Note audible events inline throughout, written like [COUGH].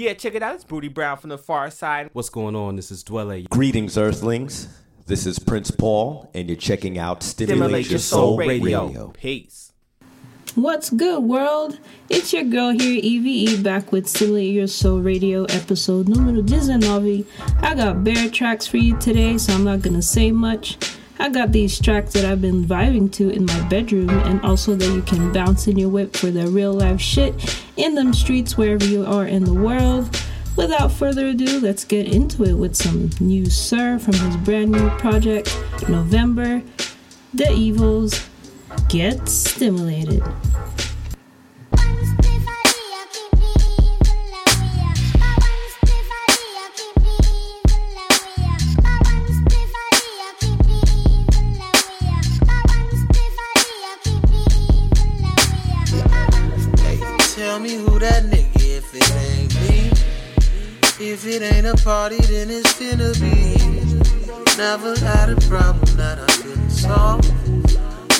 Yeah, check it out. It's Booty Brown from the Pharcyde. What's going on? This is Dwele. Greetings, Earthlings. This is Prince Paul, and you're checking out Stimulate, Stimulate Your Soul, Radio. Radio. Peace. What's good, world? It's your girl here, EVE, back with Stimulate Your Soul Radio episode numero 19. I got bare tracks for you today, so I'm not gonna say much. I got these tracks that I've been vibing to in my bedroom, and also that you can bounce in your whip for the real life shit in them streets wherever you are in the world. Without further ado, let's get into it with some new Sir from his brand new project, November. The Evils Get Stimulated. A party, then it's finna be. Never had a problem that I couldn't solve.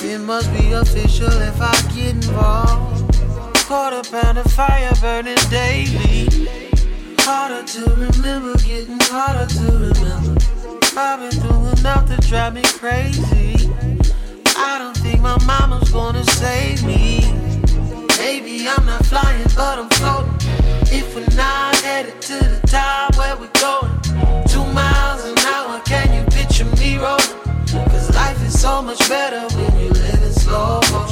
It must be official if I get involved. Quarter pound of fire burning daily. Harder to remember, getting harder to remember. I've been through enough to drive me crazy. I don't think my mama's gonna save me. Maybe I'm not flying, but I'm floating. If we're not headed to the top, where we going? Two miles an hour, can you picture me rolling? Cause life is so much better when you live in slow motion.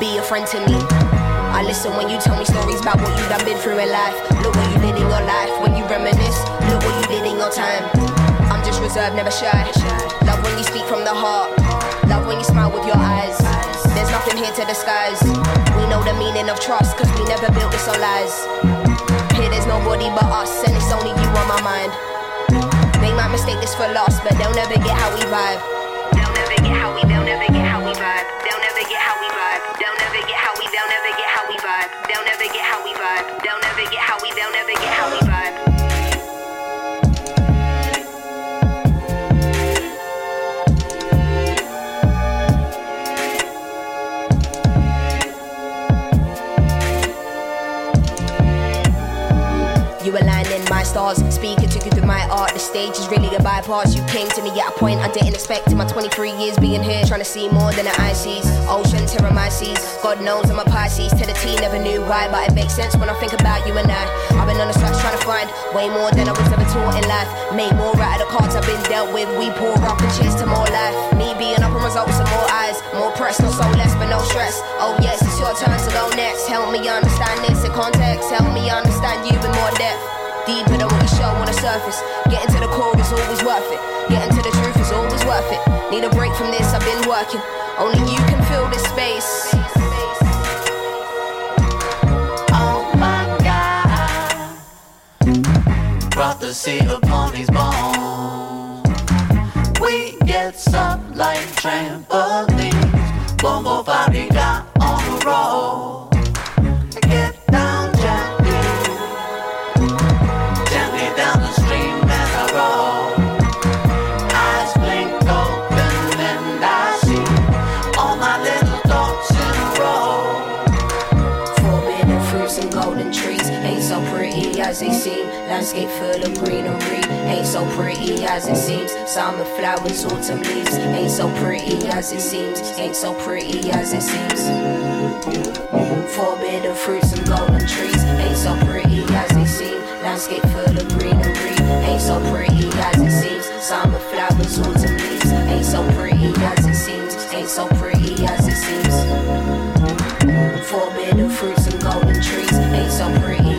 Be a friend to me. I listen when you tell me stories about what you done been through in life. Look what you did in your life when you reminisce. Look what you did in your time. I'm just reserved, never shy. Love when you speak from the heart. Love when you smile with your eyes. There's nothing here to disguise. We know the meaning of trust, cause we never built this on lies. Here there's nobody but us, and it's only you on my mind. They might mistake this for loss, but they'll never get how we vibe. Never get how we vibe. They'll never get how we vibe. They'll never get how we, they'll never get how we vibe. They'll never get how we vibe. They'll never get how we, they'll never get stars. Speaking to you through my art. The stage is really a bypass. You came to me at a point I didn't expect in my 23 years being here. Trying to see more than the sees. Ocean, terror, my seas. God knows I'm a Pisces. To the T, never knew why, but it makes sense when I think about you and I. I've been on the search trying to find way more than I was ever taught in life. Made more out of the cards I've been dealt with. We pour up and to more life. Me being up and results and more eyes. More press, no soul less, but no stress. Oh yes, it's your turn to go next. Help me understand this in context. Help me understand you in more depth. Deeper than what you show on the surface. Getting to the core is always worth it. Getting to the truth is always worth it. Need a break from this, I've been working. Only you can fill this space. Oh my God. Sea upon these bones. We get up like trampolines. Bongo Body got on the road. As they seem. Landscape full of greenery ain't so pretty as it seems. Summer flowers, autumn leaves ain't so pretty as it seems. Ain't so pretty as it seems. Forbidden fruits and golden trees ain't so pretty as they seem. Landscape full of greenery ain't so pretty as it seems. Summer flowers, autumn leaves ain't so pretty as it seems. Ain't so pretty as it seems. Forbidden fruits and golden trees ain't so pretty.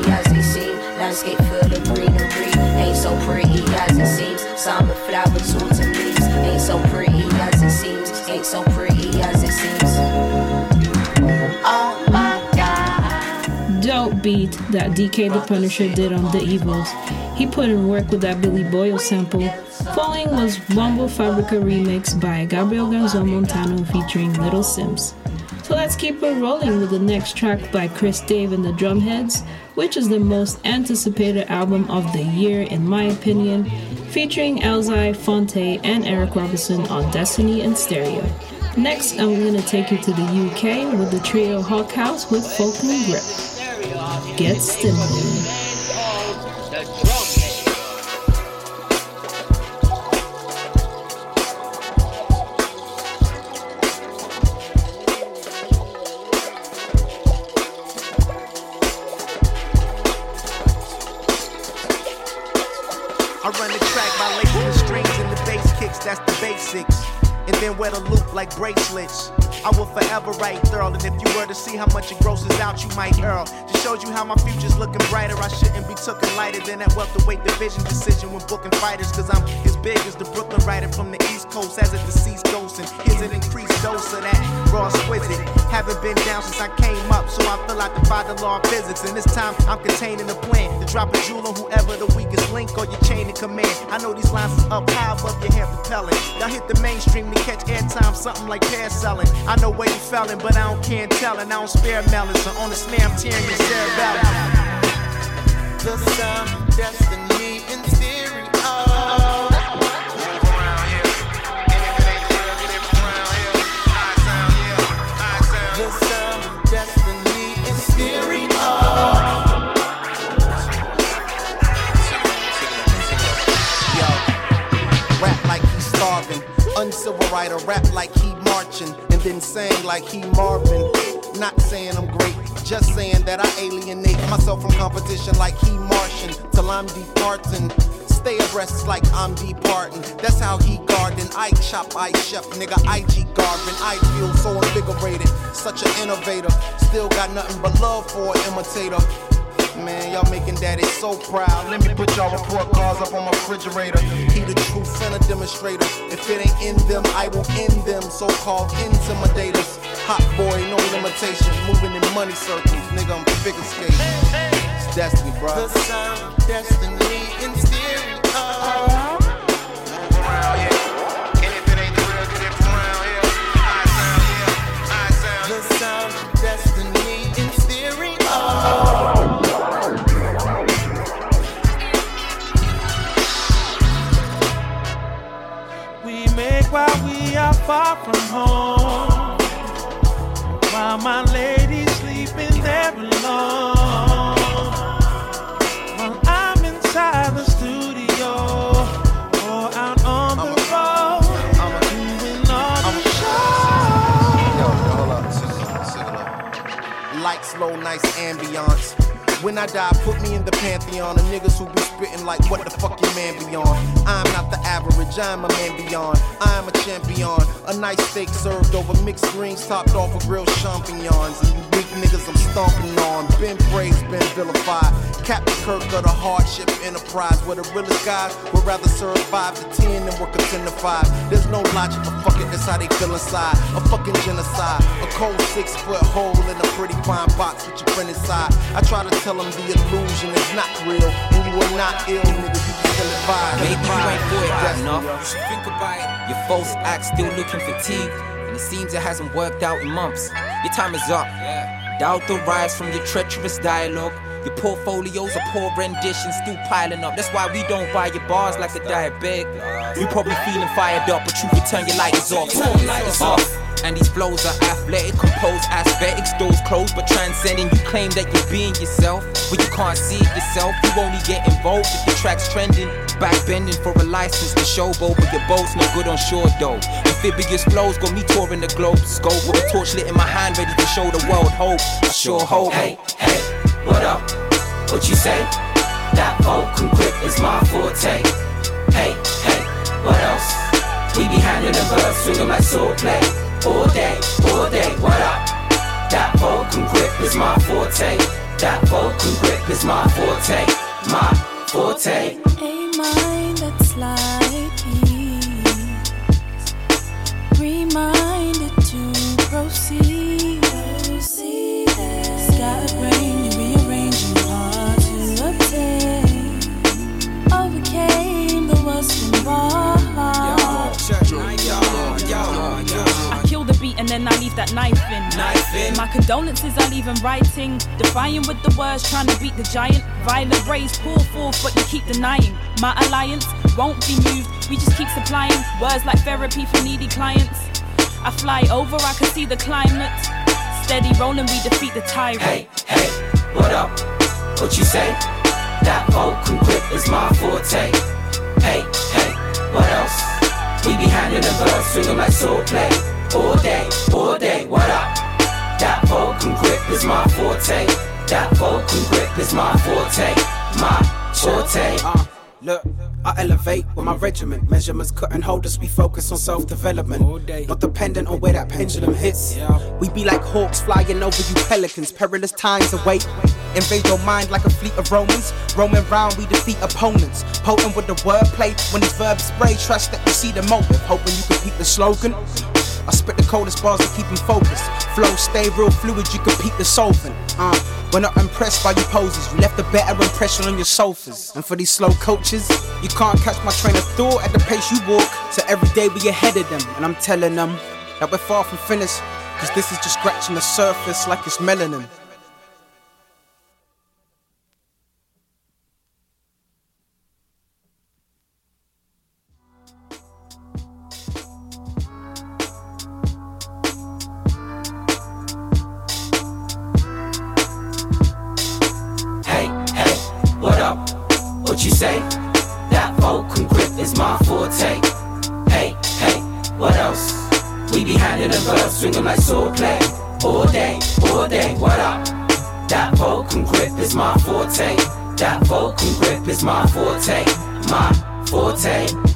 Landscape full of greenery ain't so pretty as it seems. Summer flowers, autumn leaves ain't so pretty as it seems. Ain't so pretty as it seems. Oh my God. Dope beat that DK the Punisher did on The Evils. He put in work with that Billy Boyle sample. Following was Bombo Fabrika remix by Gabriel Garzón-Montaño featuring Little Simz. So let's keep it rolling with the next track by Chris Dave and the Drumhedz, which is the most anticipated album of the year in my opinion, featuring Elzhi, Phonte, and Eric Roberson on Destiny and Stereo. Next, I'm gonna take you to the UK with the trio Hawk House with Vulcan Grip. Get stimulated. Wear the loop like bracelets. I will forever write Thurl, and if you were to see how much it grosses out, you might earl. Just shows you how my future's looking brighter. I shouldn't be taken lighter than that welterweight division decision when booking fighters, cause I'm as big as the Brooklyn writer from the East Coast as a deceased ghost. And here's an increased dose of that raw exquisite. Haven't been down since I came up, so I feel like the law of physics. And this time I'm containing the plan to drop a jewel on whoever the weakest link or your chain of command. I know these lines is up high above your head propelling. Y'all hit the mainstream to catch airtime, something like pair selling. I know where you felling, but I don't care telling. I don't spare melons, so on the snare I'm tearing your cerebellum. The sound destiny Uncivil a rap like he marching. And then saying like he Marvin. Not saying I'm great, just saying that I alienate myself from competition like he Martian. Till I'm departing. Stay abreast like I'm departing. That's how he garden. I chop, I chef, nigga. IG Garvin. I feel so invigorated. Such an innovator. Still got nothing but love for an imitator. Man, y'all making daddy so proud. Let me put y'all report cards up on my refrigerator. He the true center demonstrator. If it ain't in them, I will end them. So called intimidators. Hot boy, no limitations. Moving in money circles. Nigga, I'm figure skating. It's destiny, bro. The sound destiny far from home while my lady's sleeping there alone. While I'm inside the studio or out on the road doing all the shows. Lights low, nice ambiance. When I die, put me in the pantheon of niggas who be spitting like what the fuck your man be on. I'm not the average, I'm a man beyond. I'm a champion. A nice steak served over mixed greens topped off with grilled champignons. And you weak niggas I'm stomping on. Been praised, been vilified. Captain Kirk of the hardship enterprise, where the realest guys would rather serve 5 to 10 than work a 10 to 5. There's no logic for fuck it, that's how they feel inside. A fucking genocide. A cold six foot hole in a pretty fine box with your friend inside. I try to tell them the illusion is not real, and you are not ill, nigga. You just vibe. Maybe you ain't thought it Yes, enough. You should think about it. Your false act still looking fatigued, and it seems it hasn't worked out in months. Your time is up. Doubt the rise from your treacherous dialogue. Your portfolios are poor renditions still piling up. That's why we don't buy your bars like a diabetic. You probably feeling fired up, but you can turn your lighters off. Lighters off. And these flows are athletic, composed aesthetics, doors closed but transcending. You claim that you're being yourself, but you can't see it yourself. You only get involved if the track's trending. Backbending for a license to showboat, but your boat's no good on shore though. Amphibious flows got me touring the globe. Scope with a torch lit in my hand, ready to show the world hope. I sure hope. Hey, hey, what up? What you say? That Vulcan grip is my forte. Hey, hey, what else? We be handing the verbs, swing 'em like swordplay. All day, all day, what up? That Vulcan grip is my forte. That Vulcan grip is my forte. My forte. A mind that's like peace, reminded to proceed. Scattered brain, you rearranging hard to obtain. Overcame the worst involved. I then I leave that knife in. Knife in. My condolences leave in writing. Defying with the words, trying to beat the giant. Violent rays pour forth, but you keep denying. My alliance won't be moved. We just keep supplying words like therapy for needy clients. I fly over, I can see the climate. Steady rolling, we defeat the tyrant. Hey, hey, what up? What you say? That Vulcan grip is my forte. Hey, hey, what else? We be handing the verbs, swing 'em like swordplay. All day, all day, what up? That Vulcan grip is my forte. That Vulcan grip is my forte. My forte. Uh, look, I elevate with my regiment. Measurements couldn't hold us. We focus on self development. Not dependent on where that pendulum hits. We be like hawks flying over you pelicans. Perilous times await. Invade your mind like a fleet of Romans. Roaming round, we defeat opponents. Potent with the wordplay. When these verbs spray, trust that you see the motive. Hoping you can peep the slogan. I spit the coldest bars to keep them focused. Flow stay real fluid, you compete the solvent. Uh, we're not impressed by your poses. You left a better impression on your sofas. And for these slow coaches, you can't catch my train of thought at the pace you walk. So every day we ahead of them. And I'm telling them that we're far from finished. Cause this is just scratching the surface like it's melanin. Say? That Vulcan grip is my forte. Hey, hey, what else? We be handing the verbs, swing 'em like swordplay. All day, all day, what up? That Vulcan grip is my forte. That Vulcan grip is my forte. My forte.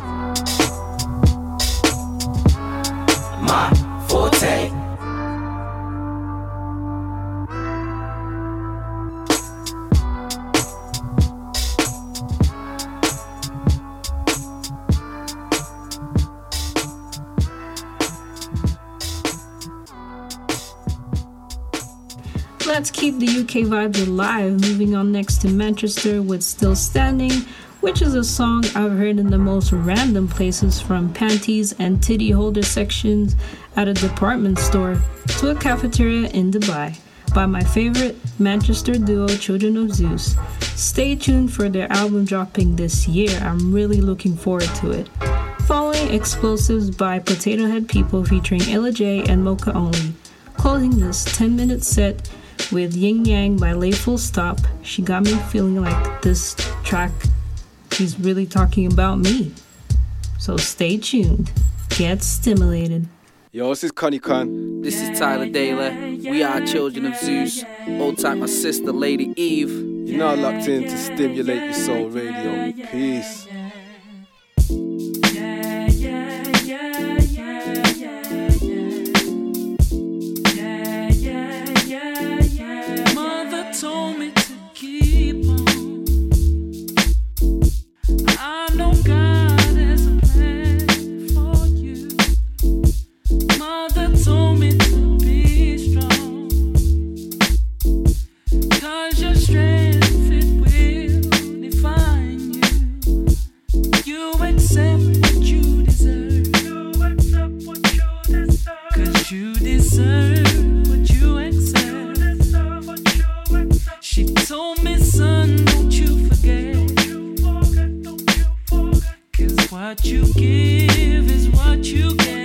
UK vibes alive. Moving on next to Manchester with Still Standing, which is a song I've heard in the most random places from panties and titty holder sections at a department store to a cafeteria in Dubai by my favorite Manchester duo Children of Zeus. Stay tuned for their album dropping this year. I'm really looking forward to it. Following Explosives by Potatohead People featuring Illa J and Moka Only. Closing this 10 minute set with Yin Yang by Lay Full Stop. She got me feeling like this track is really talking about me. So stay tuned. Get stimulated. Yo, this is Konny Kon. This is Tyler Daley. We are children of Zeus. Old time my sister, Lady Eve. You're not locked in to stimulate your soul radio. Peace. What you give is what you get.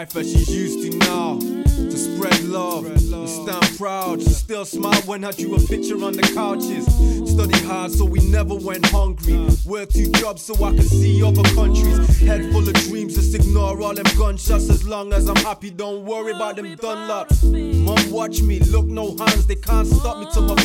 Life that she's used to now. To spread love and stand proud. She still smile when I drew a picture on the couches. Study hard so we never went hungry. Work two jobs so I could see other countries. Head full of dreams, just ignore all them gunshots. As long as I'm happy, don't worry about them Dunlops. Mom, watch me, look no hands. They can't stop me till my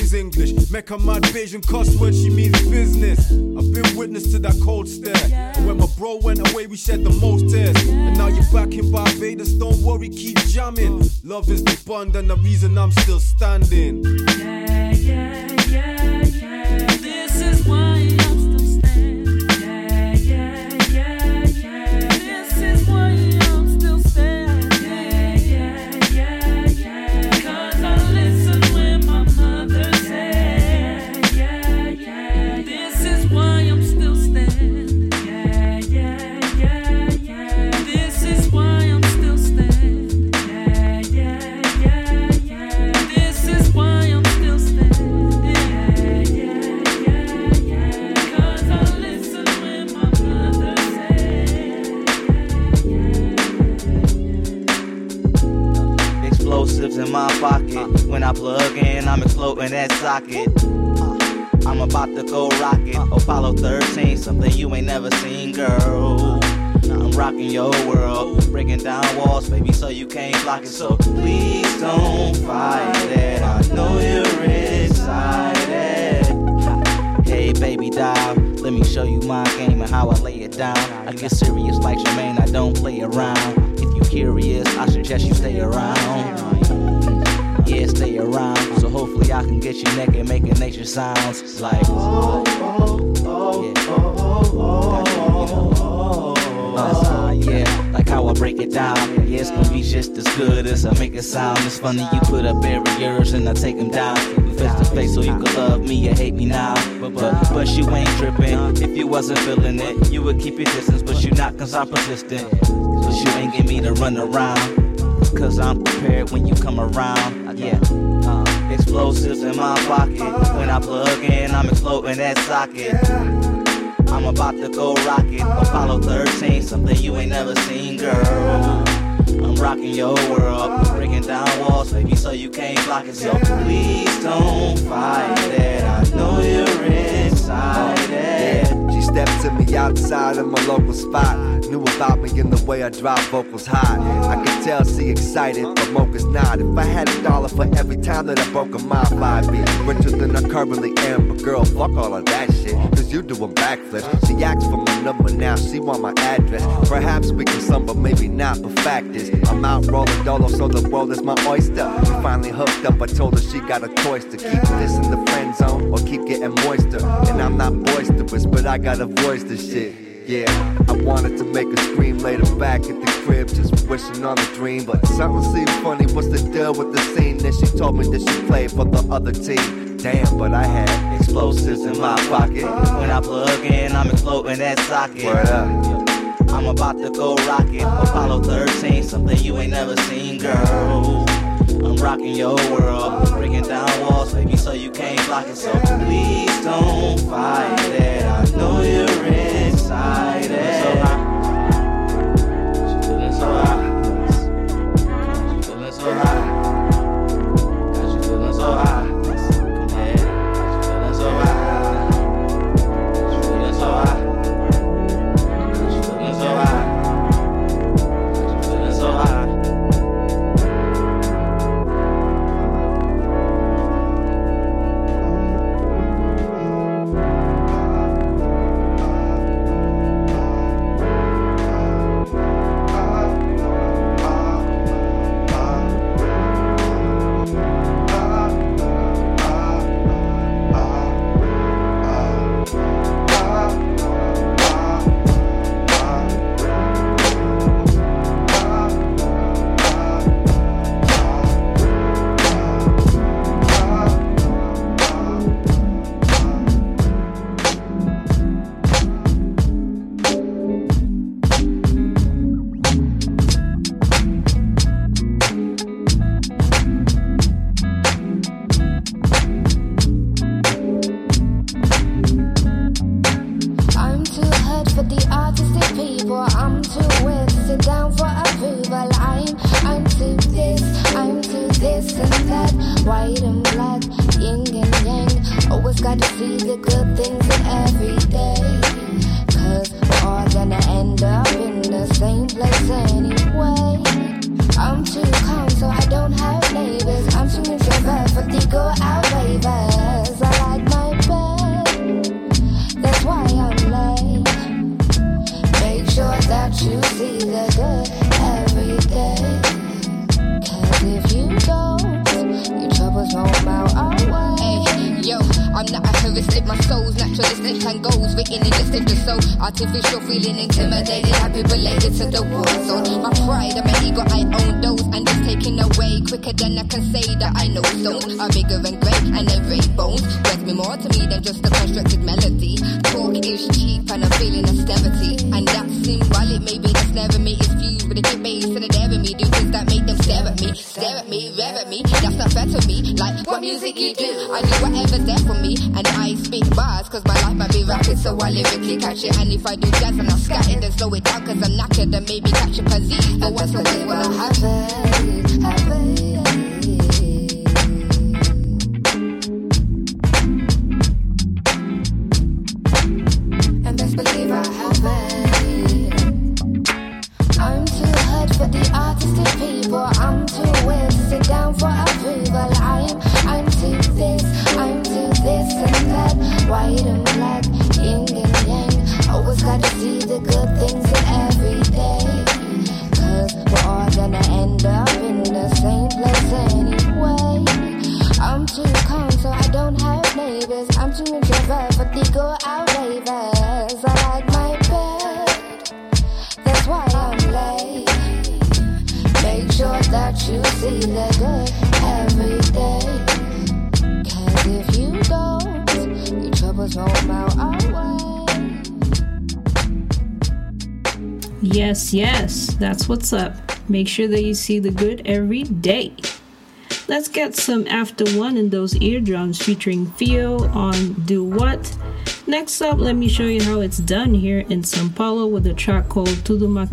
Queen's English. Make her mad Bayesian cuss when she means business. I've been witness to that cold stare. And when my bro went away, we shed the most tears. And now you're back in Barbados, don't worry, keep jamming. Love is the bond and the reason I'm still standing. Socket. Uh, I'm about to go rocket. Apollo 13, something you ain't never seen, girl. I'm rocking your world, breaking down walls, baby, so you can't block it. So please don't fight it. I know you're excited. Hey, baby doll, let me show you my game and how I lay it down. I get serious like Jermaine, I don't play around. If you curious, I suggest you stay around. Yeah, stay around. So hopefully I can get you naked, making nature sounds like. Yeah, like how I break it down. Yeah, it's gonna be just as good as I make it sound. It's funny you put up barriers and I take them down. We face to face so you can love me or hate me now. But but but you ain't tripping. If you wasn't feeling it, you would keep your distance. But you not cause I'm persistent. Cause you ain't get me to run around. Cause I'm prepared when you come around. Yeah. Uh, explosives in my pocket. When I plug in, I'm exploding that socket. I'm about to go rocket. Apollo 13, something you ain't never seen, girl. I'm rocking your world, breaking down walls, baby, so you can't block it. So please don't fight it. I know you're inside it. She stepped to me outside of my local spot. Knew about me in the way I drop vocals high. I could tell she excited, but Moka's not. If I had a dollar for every time that I broke a mile, five be richer than I currently am. But girl, fuck all of that shit. Cause you doing backflips. She asked for my number now, she want my address. Perhaps we can some, but maybe not. But fact is, I'm out rolling dolo, so the world is my oyster. We finally hooked up, I told her she got a choice to keep this in the friend zone or keep getting moister. And I'm not boisterous, but I got a voice to shit. Yeah, I wanted to make her scream later back at the crib, just wishing on a dream. But something seemed funny. What's the deal with the scene? Then she told me that she played for the other team. Damn, but I had Explosives in my pocket. When I plug in, I'm exploding that socket. Word up. I'm about to go rocket. Apollo 13, something you ain't never seen, girl. I'm rocking your world, breaking down walls, baby, so you can't block it. So please don't fight it. I know you're inside it. That's what's up. Make sure that you see the good every day. Let's get some After One in those eardrums featuring Theo on Do What. Next up, let me show you how it's done here in Sao Paulo with a track called Tudo Uma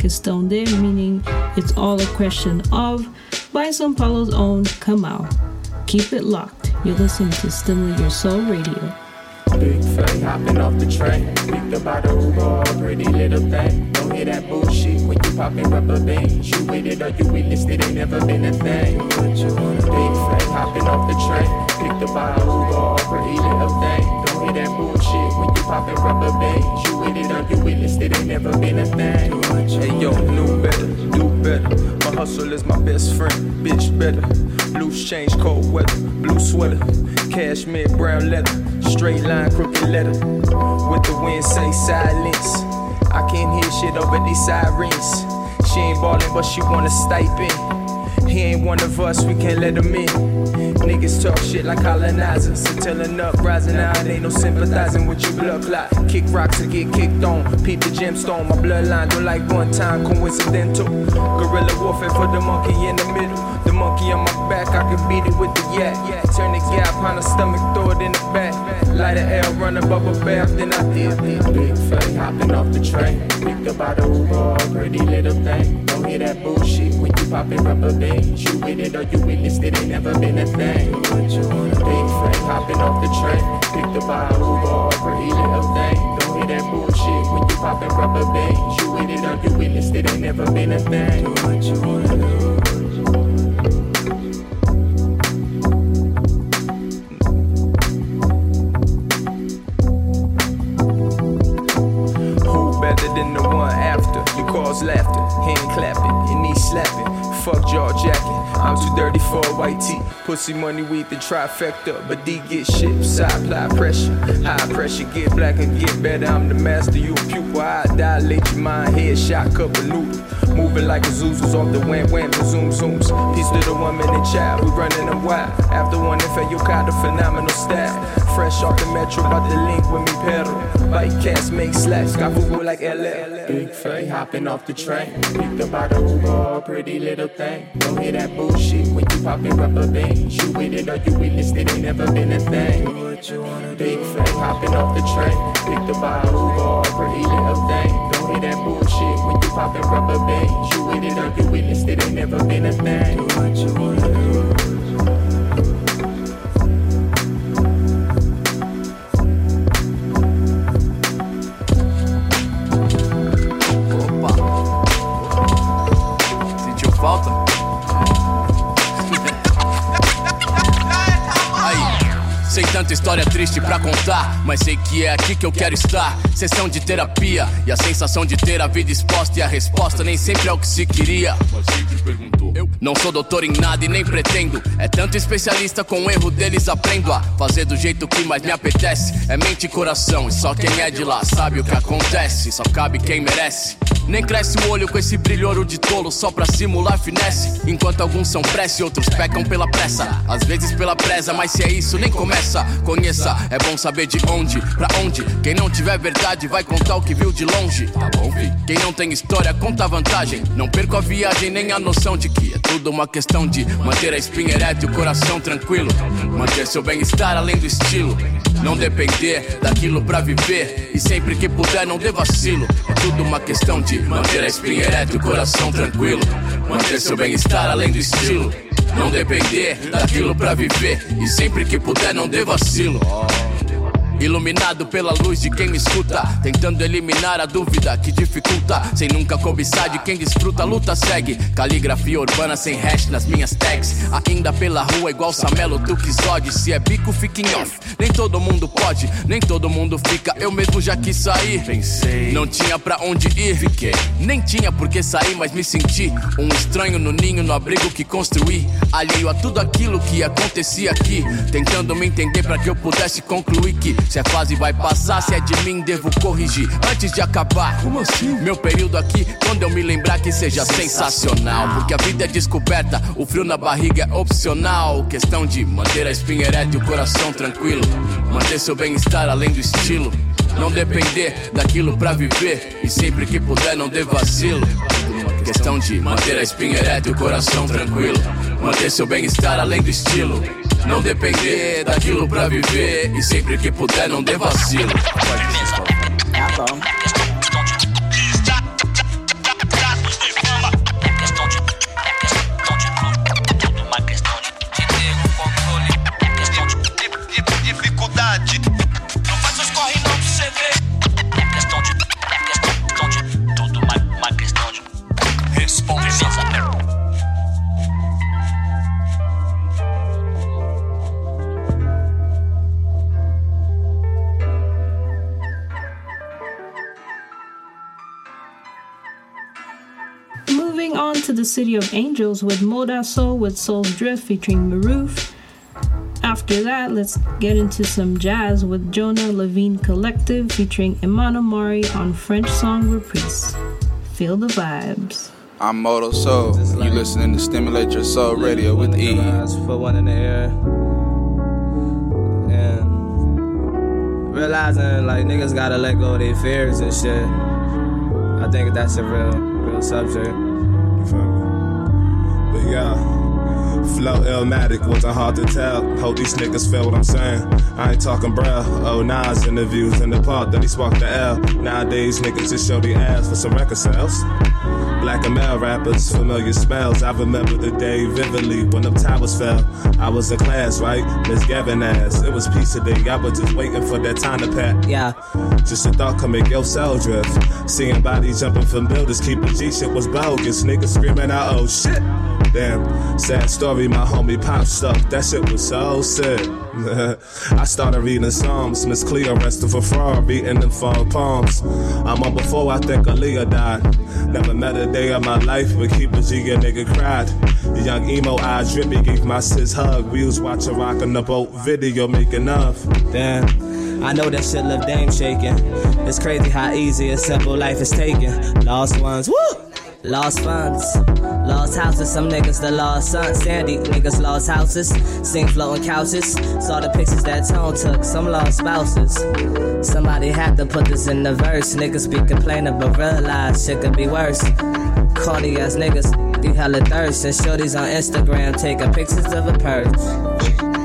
de, meaning it's all a question of, by Sao Paulo's own Kamau. Keep it locked. You're listening to Stimulate Your Soul Radio. Big hopping off the train. By the Uber, pretty little thing. Don't hear that bullshit popping rubber bands. You it or you it, ain't never been a thing. What you want? Big fake hopping off the train. Picked up by the Uber, pretty little thing. Don't hear that bullshit when you popping rubber bands. You it or you it, ain't never been a thing. Hey yo, knew better, do better. My hustle is my best friend, bitch better. Loose change, cold weather, blue sweater, cashmere, brown leather, straight line, crooked letter. With the wind say silence. I can't hear shit over these sirens. She ain't ballin', but she want a stipend. He ain't one of us, we can't let him in. Niggas talk shit like colonizers. Until up, rising out, ain't no sympathizing with your blood clot. Kick rocks and get kicked on. Peep the gemstone, my bloodline don't like one time coincidental. Guerrilla warfare for the monkey in the middle. The monkey on my back, I can beat it with the yak. Turn the gap on the stomach, throw it in the back. Light a L, run a bubble bath, then I did it. Big fake hopping off the train. Picked up by the Uber, pretty little thing. Don't hear that bullshit when you popping rubber bands. You with it or you witnessed it, ain't never been a thing. You want? Big fake hopping off the train. Picked up by the Uber, pretty little thing. Don't hear that bullshit when you popping rubber bands. You with it or you witnessed it, ain't never been a thing. What you wanna do? Pussy money, weed the trifecta. But D get shit, side apply pressure. High pressure, get black and get better. I'm the master, you a pupil. I dilate your mind, head shot, cup of noodle. Moving like a Zuzu's off the wham wham, the zoom zooms. Peace the woman and child, we running them wild. After one, if you got a phenomenal style. Fresh off the metro, about to link with me pedal. Bike cast, make slaps, got football like LL. Big fake hopping off the train. Picked up by the Uber, pretty little thing. Don't hear that bullshit when you popping rubber bands. You with it or you witnessed it, ain't never been a thing. What you wanna Big fake hopping off the train. Picked up by Uber, pretty little thing. Don't hear that bullshit when you popping rubber bands. You with it or you witnessed it, ain't never been a thing. Do What you wanna do? Sei tanta história triste pra contar, mas sei que é aqui que eu quero estar. Sessão de terapia e a sensação de ter a vida exposta e a resposta nem sempre é o que se queria. Eu não sou doutor em nada e nem pretendo. É tanto especialista com o erro deles aprendo a fazer do jeito que mais me apetece. É mente e coração, e só quem é de lá sabe o que acontece. Só cabe quem merece. Nem cresce o olho com esse brilho ouro de tolo só pra simular finesse. Enquanto alguns são pressa e outros pecam pela pressa. Às vezes pela presa, mas se é isso, nem começa. Conheça, é bom saber de onde, pra onde. Quem não tiver verdade vai contar o que viu de longe. Tá bom, fi? Quem não tem história, conta a vantagem. Não perco a viagem nem a noção de que é tudo uma questão de manter a espinha ereta e o coração tranquilo. Manter seu bem-estar além do estilo. Não depender daquilo pra viver. E sempre que puder, não dê vacilo. É tudo uma questão de manter a espinha ereta e o coração tranquilo. Manter seu bem-estar além do estilo. Não depender daquilo pra viver. E sempre que puder, não dê vacilo. Iluminado pela luz de quem me escuta, tentando eliminar a dúvida que dificulta. Sem nunca cobiçar de quem desfruta, a luta segue. Caligrafia urbana sem hash nas minhas tags. Ainda pela rua, igual Samelo Duque Zod. Se é bico, fica em off. Nem todo mundo pode, nem todo mundo fica. Eu mesmo já quis sair. Pensei, não tinha pra onde ir. Fiquei, nem tinha por que sair, mas me senti um estranho no ninho, no abrigo que construí. Alheio a tudo aquilo que acontecia aqui. Tentando me entender pra que eu pudesse concluir que se a fase vai passar, se é de mim, devo corrigir antes de acabar. Como assim? Meu período aqui, quando eu me lembrar que seja sensacional. Porque a vida é descoberta, o frio na barriga é opcional. Questão de manter a espinha ereta e o coração tranquilo. Manter seu bem-estar além do estilo. Não depender daquilo pra viver. E sempre que puder, não dê vacilo. questão de manter a espinha ereta e o coração tranquilo. Manter seu bem-estar além do estilo. Não depender daquilo pra viver. E sempre que puder, não dê vacilo. Tá bom. The City of Angels with Moda Soul with Soul's Drift featuring Maroof. After that, let's get into some jazz with Jonah Levine Collective featuring Imano Mari on French song Reprise. Feel the vibes. I'm Moto Soul. You listening to Stimulate Your Soul Radio with E. Put one in the air. And realizing like niggas gotta let go of their fears and shit. I think that's a real, real subject. Feel me? But yeah. Flow Illmatic wasn't hard to tell. Hope these niggas feel what I'm saying. I ain't talking bruh. Oh, Nas interviews in the park that he sparked the L. Nowadays, niggas just show the ass for some record sales. Black and male rappers, familiar spells. I remember the day vividly when them towers fell. I was in class, right? Miss Gavin ass. It was pizza day. I was just waiting for that time to pack. Yeah. Just a thought could make your cell drift. Seeing bodies jumping from buildings, keep the G shit was bogus. Niggas screaming out, oh shit. Damn, sad story, my homie Pop stuck. That shit was so sick. [LAUGHS] I started reading Psalms, Miss Cleo resting for fraud, beating them fall palms. I'm on before I think Aaliyah died. Never met a day of my life, but keep a G, a nigga cried. The young emo eyes drippy gave my sis hug. We was watching rockin' the boat video making of. Damn. I know that shit left Dame shaking. It's crazy how easy a simple life is taken. Lost ones, woo! Lost funds, lost houses. Some niggas the lost son. Sandy niggas lost houses. Seen floating couches. Saw the pictures that Tone took. Some lost spouses. Somebody had to put this in the verse. Niggas be complaining, but realize shit could be worse. Corny ass niggas be hella thirst. And shorties on Instagram taking pictures of a purse.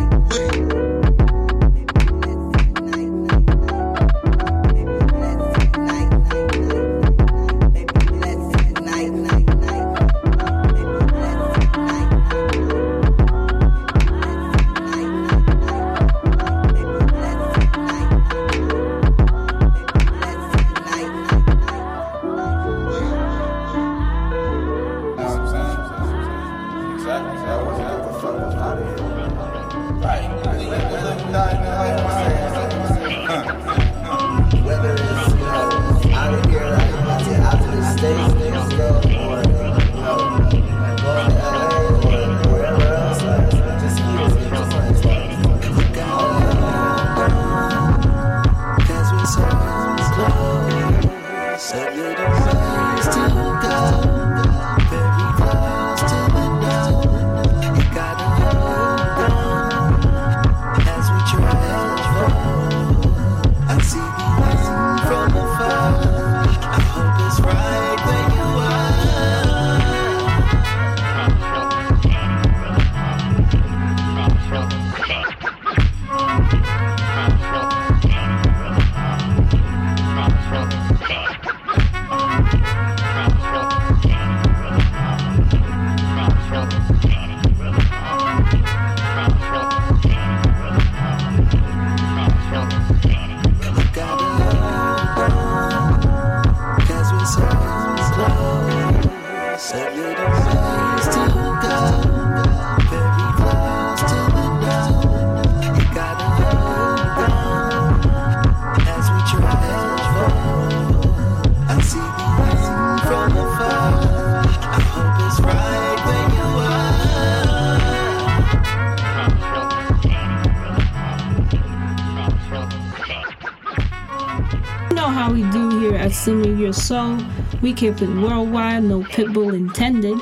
Soul. We keep it worldwide, no pitbull intended.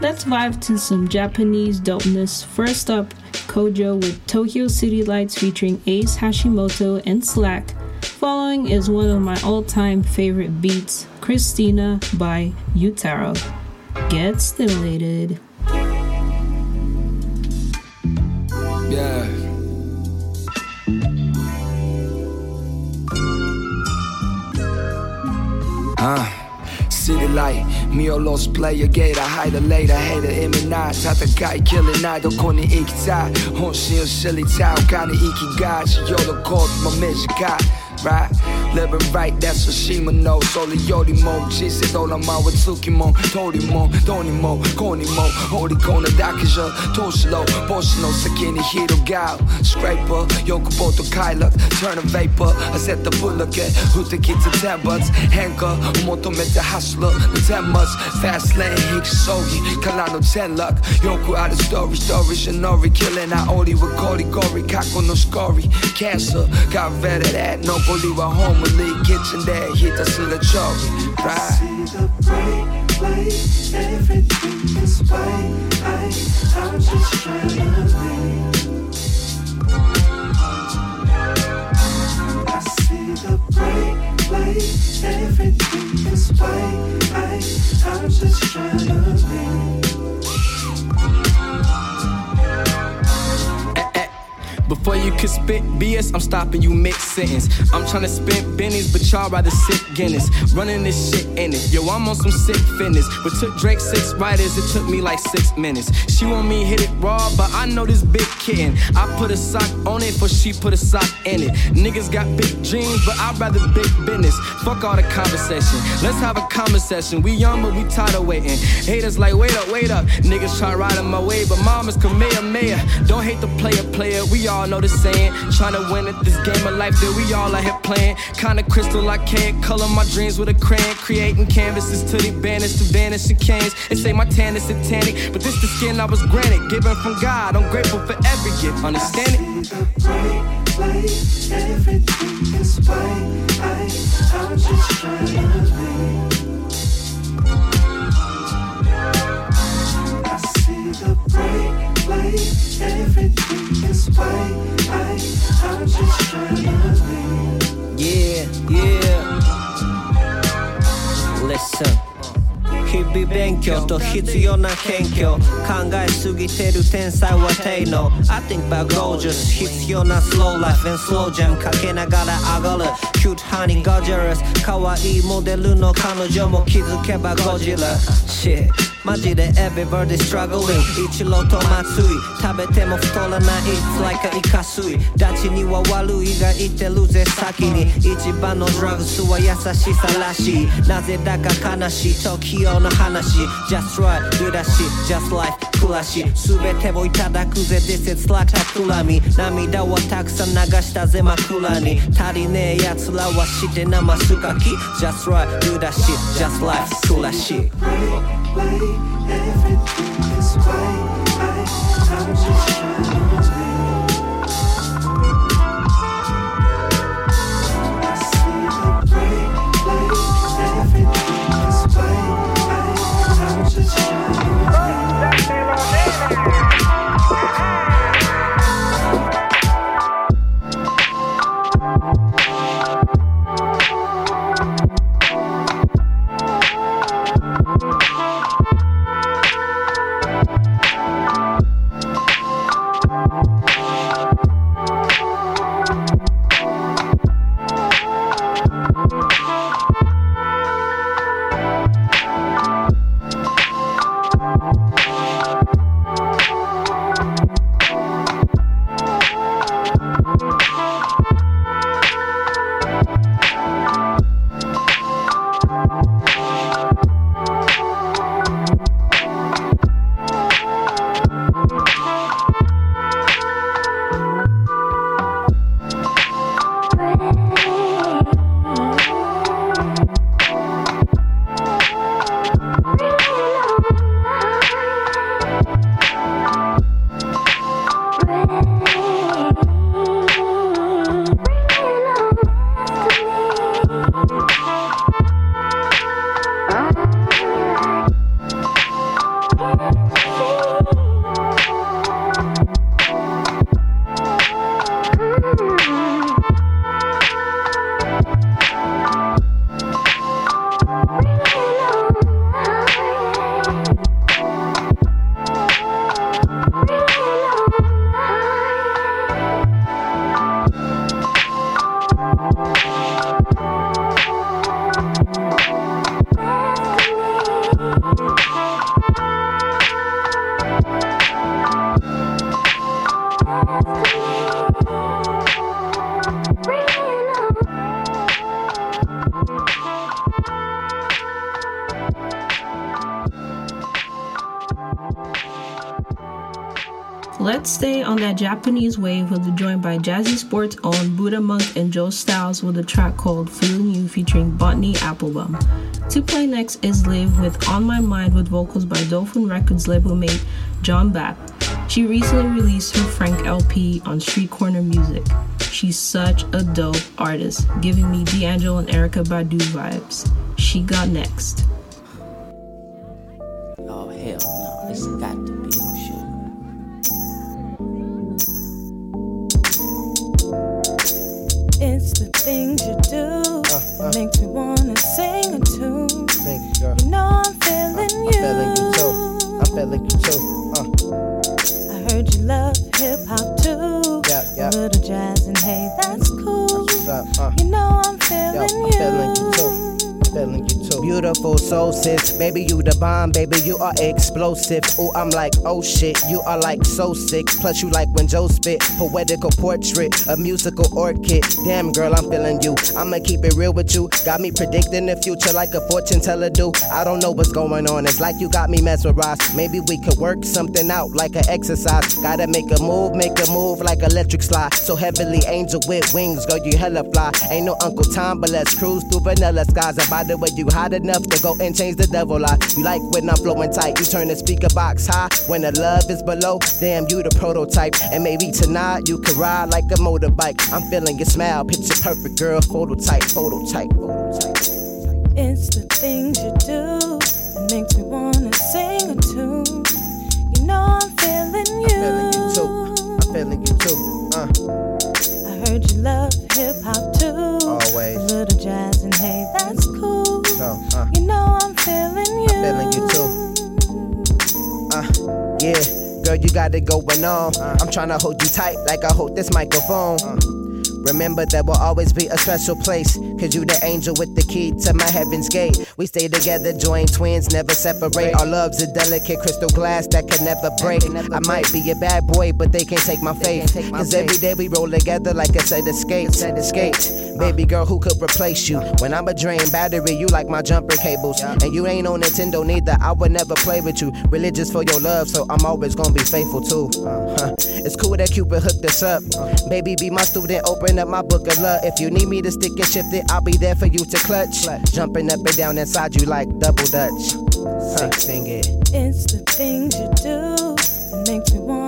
Let's vibe to some Japanese dopeness. First up, Kojo with Tokyo City Lights featuring Ace Hashimoto and Slack. Following is one of my all time favorite beats, Christina by Utaro. Get stimulated. light, me och lost player gator Hider later, hater in min night 戦い killing night どこに行きたい本心を知りたい他に生きがいしようのコースも短い Right? Living right, that's a Shima no Solo yori mo. Jise dola ma wa tsuki mo Tori mo Doni mo Koni mo Hori kona dake je Toshi lo Boshi no saki ni hirogau Scraper. Yokubo to kailak Turn a vapor. I set the bullet at Futeki to ten butts Hanker Motomete hustler The ten months Fast lane Hiki sogi Kala no ten luck Yoku out of story Story Shinori Killing. I only with Gori Gori Kako no scory. Cancer Got rid of that Nobody wa homely Kitchen legendary the çok Right. You can spit BS, I'm stopping you mid sentence. I'm trying to spit bennies, but y'all rather sip Guinness. Running this shit in it. Yo, I'm on some sick fitness. But took Drake six writers, it took me like six minutes. She want me hit it raw, but I know this big kitten. I put a sock on it, for she put a sock in it. Niggas got big dreams, but I'd rather big business. Fuck all the conversation. Let's have a conversation. We young, but we tired of waiting. Haters like, wait up, wait up. Niggas try riding my way, but mama's Kamehameha. Don't hate the player, player. We all know the saying. Trying to win at this game of life that we all out here playing. Kinda crystal archaic, color my dreams with a crayon. Creating canvases to the banners to vanishing canes. They say my tan is satanic, but this the skin I was granted. Given from God, I'm grateful for every gift. Understand it? Everything is white. I, I'm just trying to leave. the bright light. Everything is white. I, I'm just trying to leave. Yeah, yeah. Listen 日々勉強と必要な謙虚考えすぎてる天才は低能 I think about gorgeous 必要な slow life and slow jam かけながら上がる cute honey gorgeous 可愛いモデルの彼女も気づけばゴジラ shit マジで everybody struggling 一郎と松井。食べても太らない。It's like a イカ水ダチには悪いがいてるぜ先に。一番のドラッグスは優しさらしい。なぜだか悲しい。時用の話。Just right do that shit just like 暮らし。全てをいただくぜ。This is like 企み涙はたくさん流したぜ枕に。足りねえ奴らはして生すかき。Just right do that shit just like 暮らし。Light. Everything on that Japanese wave with the joined by Jazzy Sports' own Budamunk and Joe Styles with a track called Feeling You featuring Botany Applebum. To play next is Live with On My Mind with vocals by Dolphin Records label mate John Bapp. She recently released her Frank LP on Street Corner Music. She's such a dope artist, giving me D'Angelo and Erykah Badu vibes. She got next. Baby you are explosive. Ooh, I'm like, oh shit, you are like so sick. Plus you like when Joe spit, poetical portrait, a musical orchid. Damn girl, I'm feeling you. I'ma keep it real with you. Got me predicting the future like a fortune teller do. I don't know what's going on. It's like you got me mesmerized. Maybe we could work something out like an exercise. Gotta make a move, make a move like electric slide. So heavily angel with wings, girl, you hella fly. Ain't no Uncle Tom, but let's cruise through vanilla skies. And by the way, you hot enough to go and change the devil lie. You like when I'm flowing tight, you turn the speaker box high. When the love is below, damn, you the prototype. And maybe tonight you could ride like a motorbike. I'm feeling your smile, picture perfect, girl. Photo type, photo type, photo type. It's the things you do that makes me wanna sing a tune. You know I'm feeling you. I'm Feeling you too. I'm feeling you too. Uh, I heard you love hip hop too. always. A little jazz and hey, that's cool. So, uh, You know I'm feeling you. I'm feeling you too. Uh, yeah, girl, you got it going on. I'm trying to hold you tight like I hold this microphone. Remember there will always be a special place. Cause you the angel with the key to my heaven's gate. We stay together, join twins, never separate. Our love's a delicate crystal glass that can never break. I might be a bad boy, but they can't take my faith. Cause every day we roll together like a set of skates. Set of skates. Baby girl, who could replace you? When I'm a drain battery, you like my jumper cables. And you ain't on Nintendo neither, I would never play with you. Religious for your love, so I'm always gonna be faithful too. Uh-huh. It's cool that Cupid hooked us up. Baby, be my student, open up my book of love. If you need me to stick and shift it, I'll be there for you to clutch. Jumping up and down inside you like double dutch. Huh. Sing it. It's the things you do that makes me wanna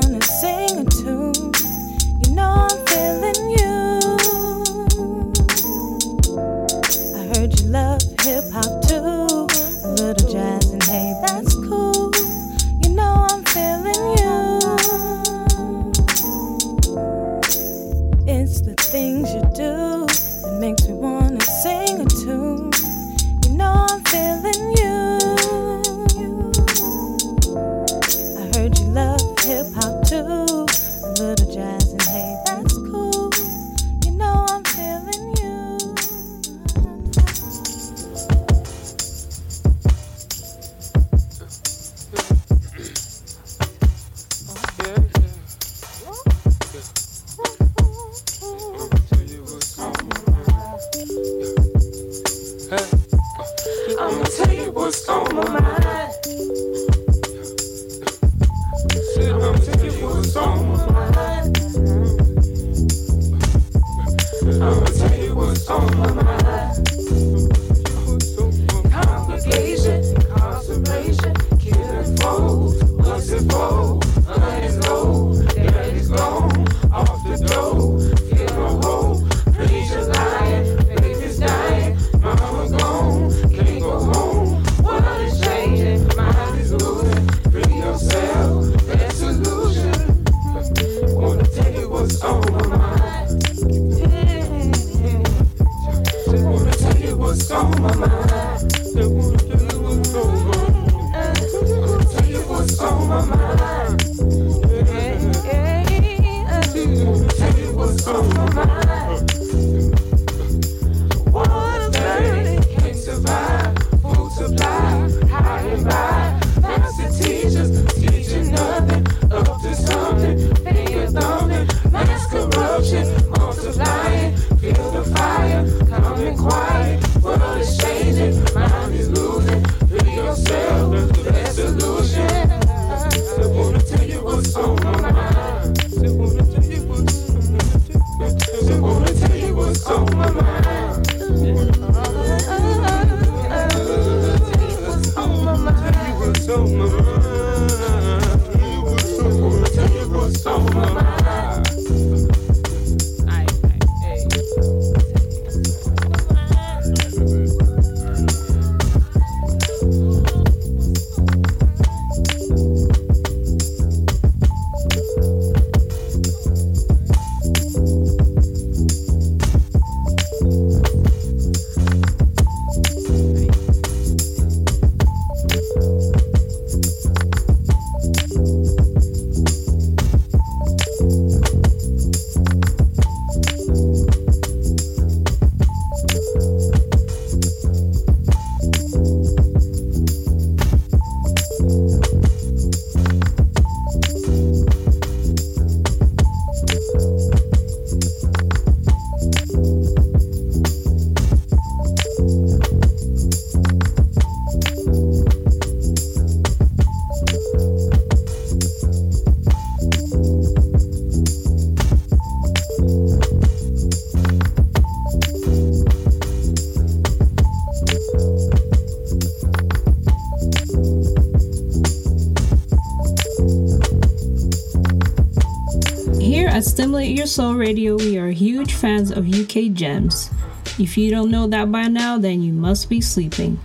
Your Soul Radio, we are huge fans of UK gems. If you don't know that by now, then you must be sleeping.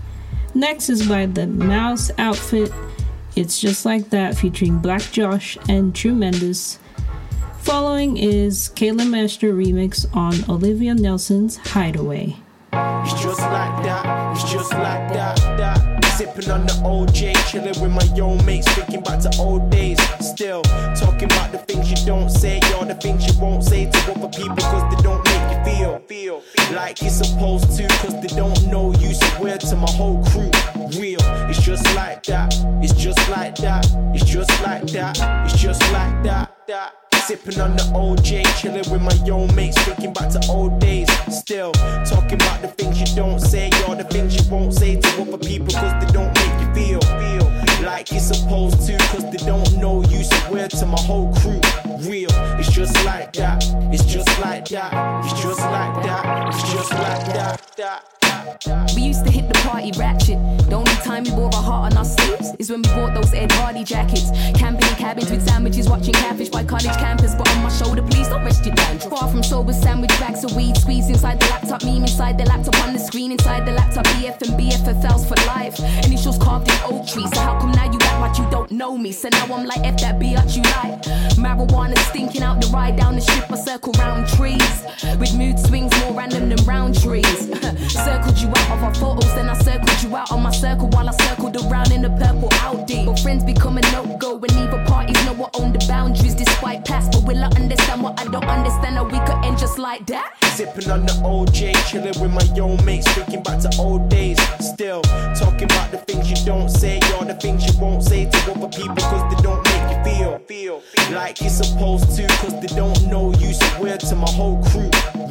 Next is by the Mouse Outfit. It's just like that, featuring Black Josh and Tremendous. Following is Kayla Master remix on Olivia Nelson's Hideaway. It's just like that, it's just like that, that. Sipping on the OJ, chilling with my young mates, thinking back to old days. Still talking about the things you don't say, or the things you won't say to other people, cause they don't make you feel, feel like you're supposed to, cause they don't know you. So weird to my whole crew, real. It's just like that, it's just like that, it's just like that, it's just like that, that. Sipping on the OJ, chilling with my young mates, thinking back to old days. Still talking about the things you don't say, or the things you won't say to other people, cause they don't make you feel, feel like you're supposed to, cause they don't know you. swear to my whole crew, real. It's just like that, it's just like that, it's just like that, it's just like that. We used to hit the party ratchet. The only time we wore a heart on our sleeves is when we bought those Ed Hardy jackets. Camping in cabins with sandwiches, watching catfish by college campus. But on my shoulder, please don't rest your down. Far from sober, sandwich bags of weed squeezed inside the laptop. Meme inside the laptop on the screen, inside the laptop. BF and BFFLs for life. Initials carved in oak trees. So how come now you act like you don't know me? So now I'm like F that bitch you like. Marijuana stinking out the ride down the strip. I circle round trees with mood swings more random than round trees. [LAUGHS] Circled you out of our photos, then I circled you out on my circle while I circled around in the purple Audi. But friends become a no go when either parties know what own the boundaries despite past. But will I understand what I don't understand? How we could end just like that? Sipping on the OJ, chilling with my young mates, thinking back to old days. Still talking about the things you don't say, or the things you won't say to other people, cause they don't you feel, feel like you're supposed to, cause they don't know you. So weird to my whole crew,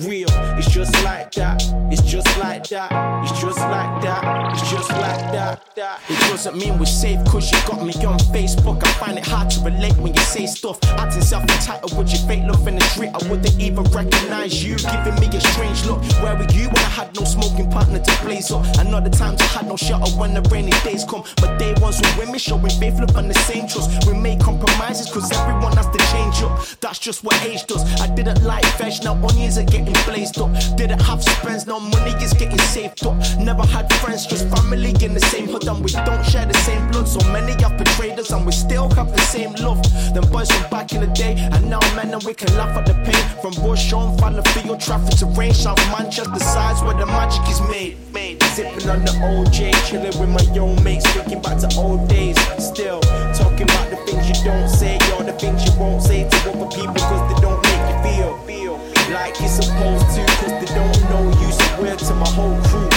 real. It's just like that, it's just like that, it's just like that, it's just like that. that. It doesn't mean we're safe cause you got me on Facebook. I find it hard to relate when you say stuff. Acting self entitled with your fake love in the street. I wouldn't even recognize you, giving me a strange look. Where were you when I had no smoking partner to blaze up? The times I had no shelter when the rainy days come. But day ones with women showing faith, love, and the same trust. We make compromises cause everyone has to change up. That's just what age does. I didn't like fresh, now onions are getting blazed up. Didn't have spends, now money is getting saved up. Never had friends, just family in the same hood, and we don't share the same blood. So many have betrayed us, and we still have the same love. Them boys from back in the day, and now men, and we can laugh at the pain. From Bush on, follow field traffic to range, South Manchester sides where the magic is made. made. Sipping on the OJ, chilling with my young mates, thinking back to old days. Still talking about things you don't say, all the things you won't say to other people, cause they don't make you feel, feel like you're supposed to, cause they don't know you. So weird to my whole crew,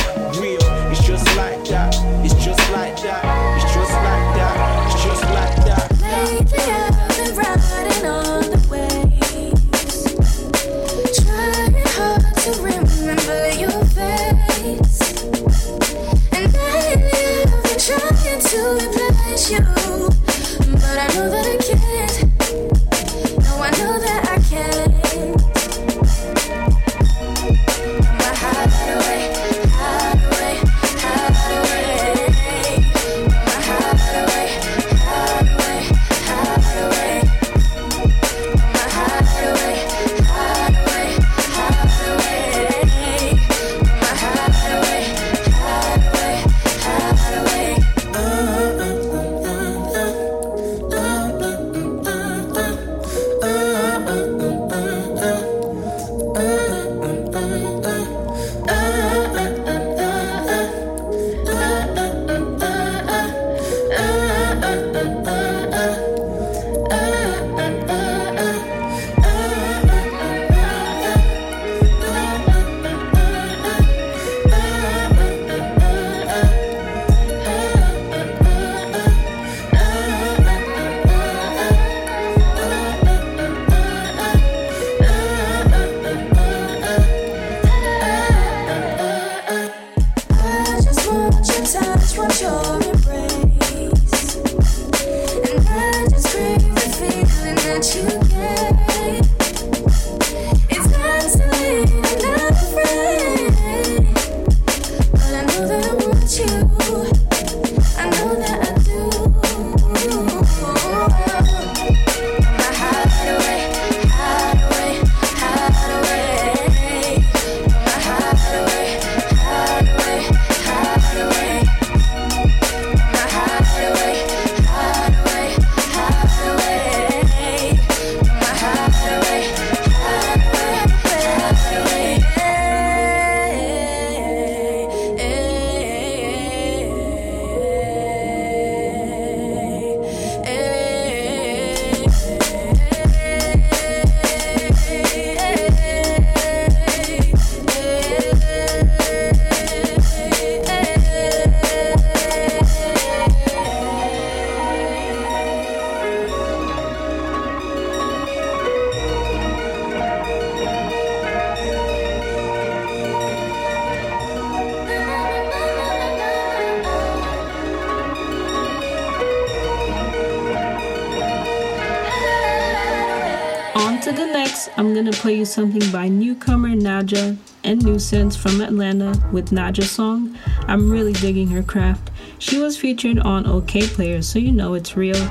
with Naja's song. I'm really digging her craft. She was featured on OK Players, so you know it's real.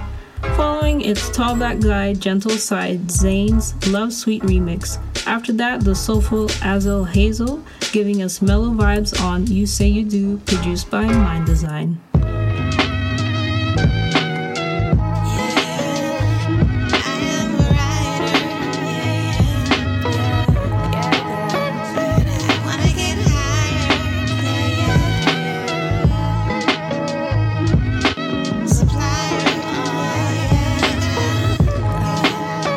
Following its Tall Black Guy, Gentle Side, Zane's Love Sweet remix. After that, the soulful Azel Hazel giving us mellow vibes on You Say You Do, produced by Mndsgn.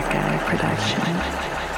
Production.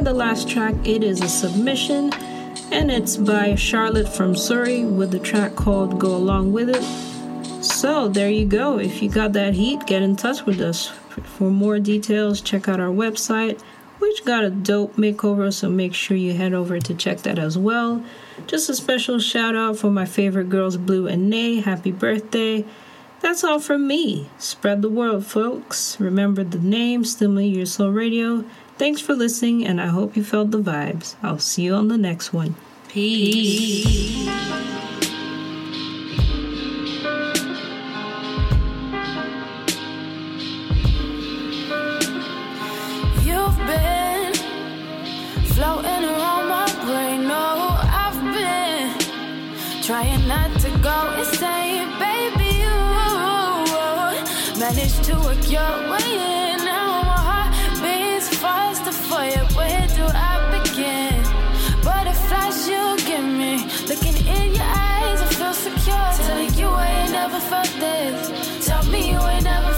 For the last track, it is a submission, and it's by Charlotte from Surrey with the track called Go Along With It. So, there you go. If you got that heat, get in touch with us. For more details, check out our website, which got a dope makeover, so make sure you head over to check that as well. Just a special shout out for my favorite girls, Blue and Nay. Happy birthday! That's all from me. Spread the word, folks. Remember the name, Stimulate Your Soul Radio. Thanks for listening, and I hope you felt the vibes. I'll see you on the next one. Peace. You've been floating around my brain. No, I've been trying not to go insane, baby. You managed to work your way in. You. Where do I begin? Butterflies you give me, looking in your eyes, I feel secure. Telling you I ain't never felt this. Tell me you ain't never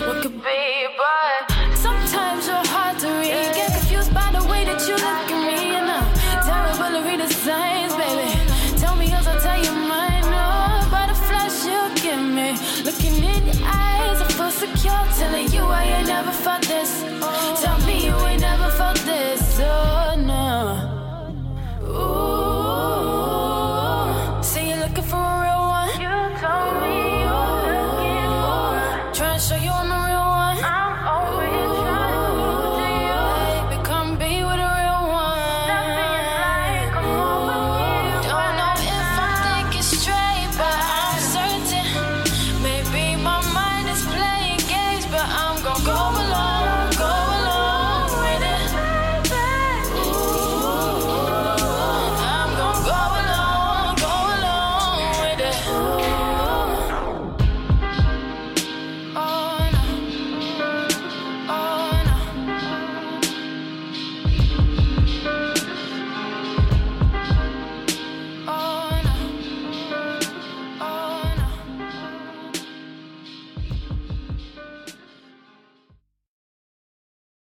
what could be. But sometimes you're hard to read. Get confused by the way that you look at me, and I'm terrible read the signs, baby. Tell me else, I'll tell you mine. Oh, no, butterflies you give me, looking in your eyes, I feel secure. Telling you I ain't never felt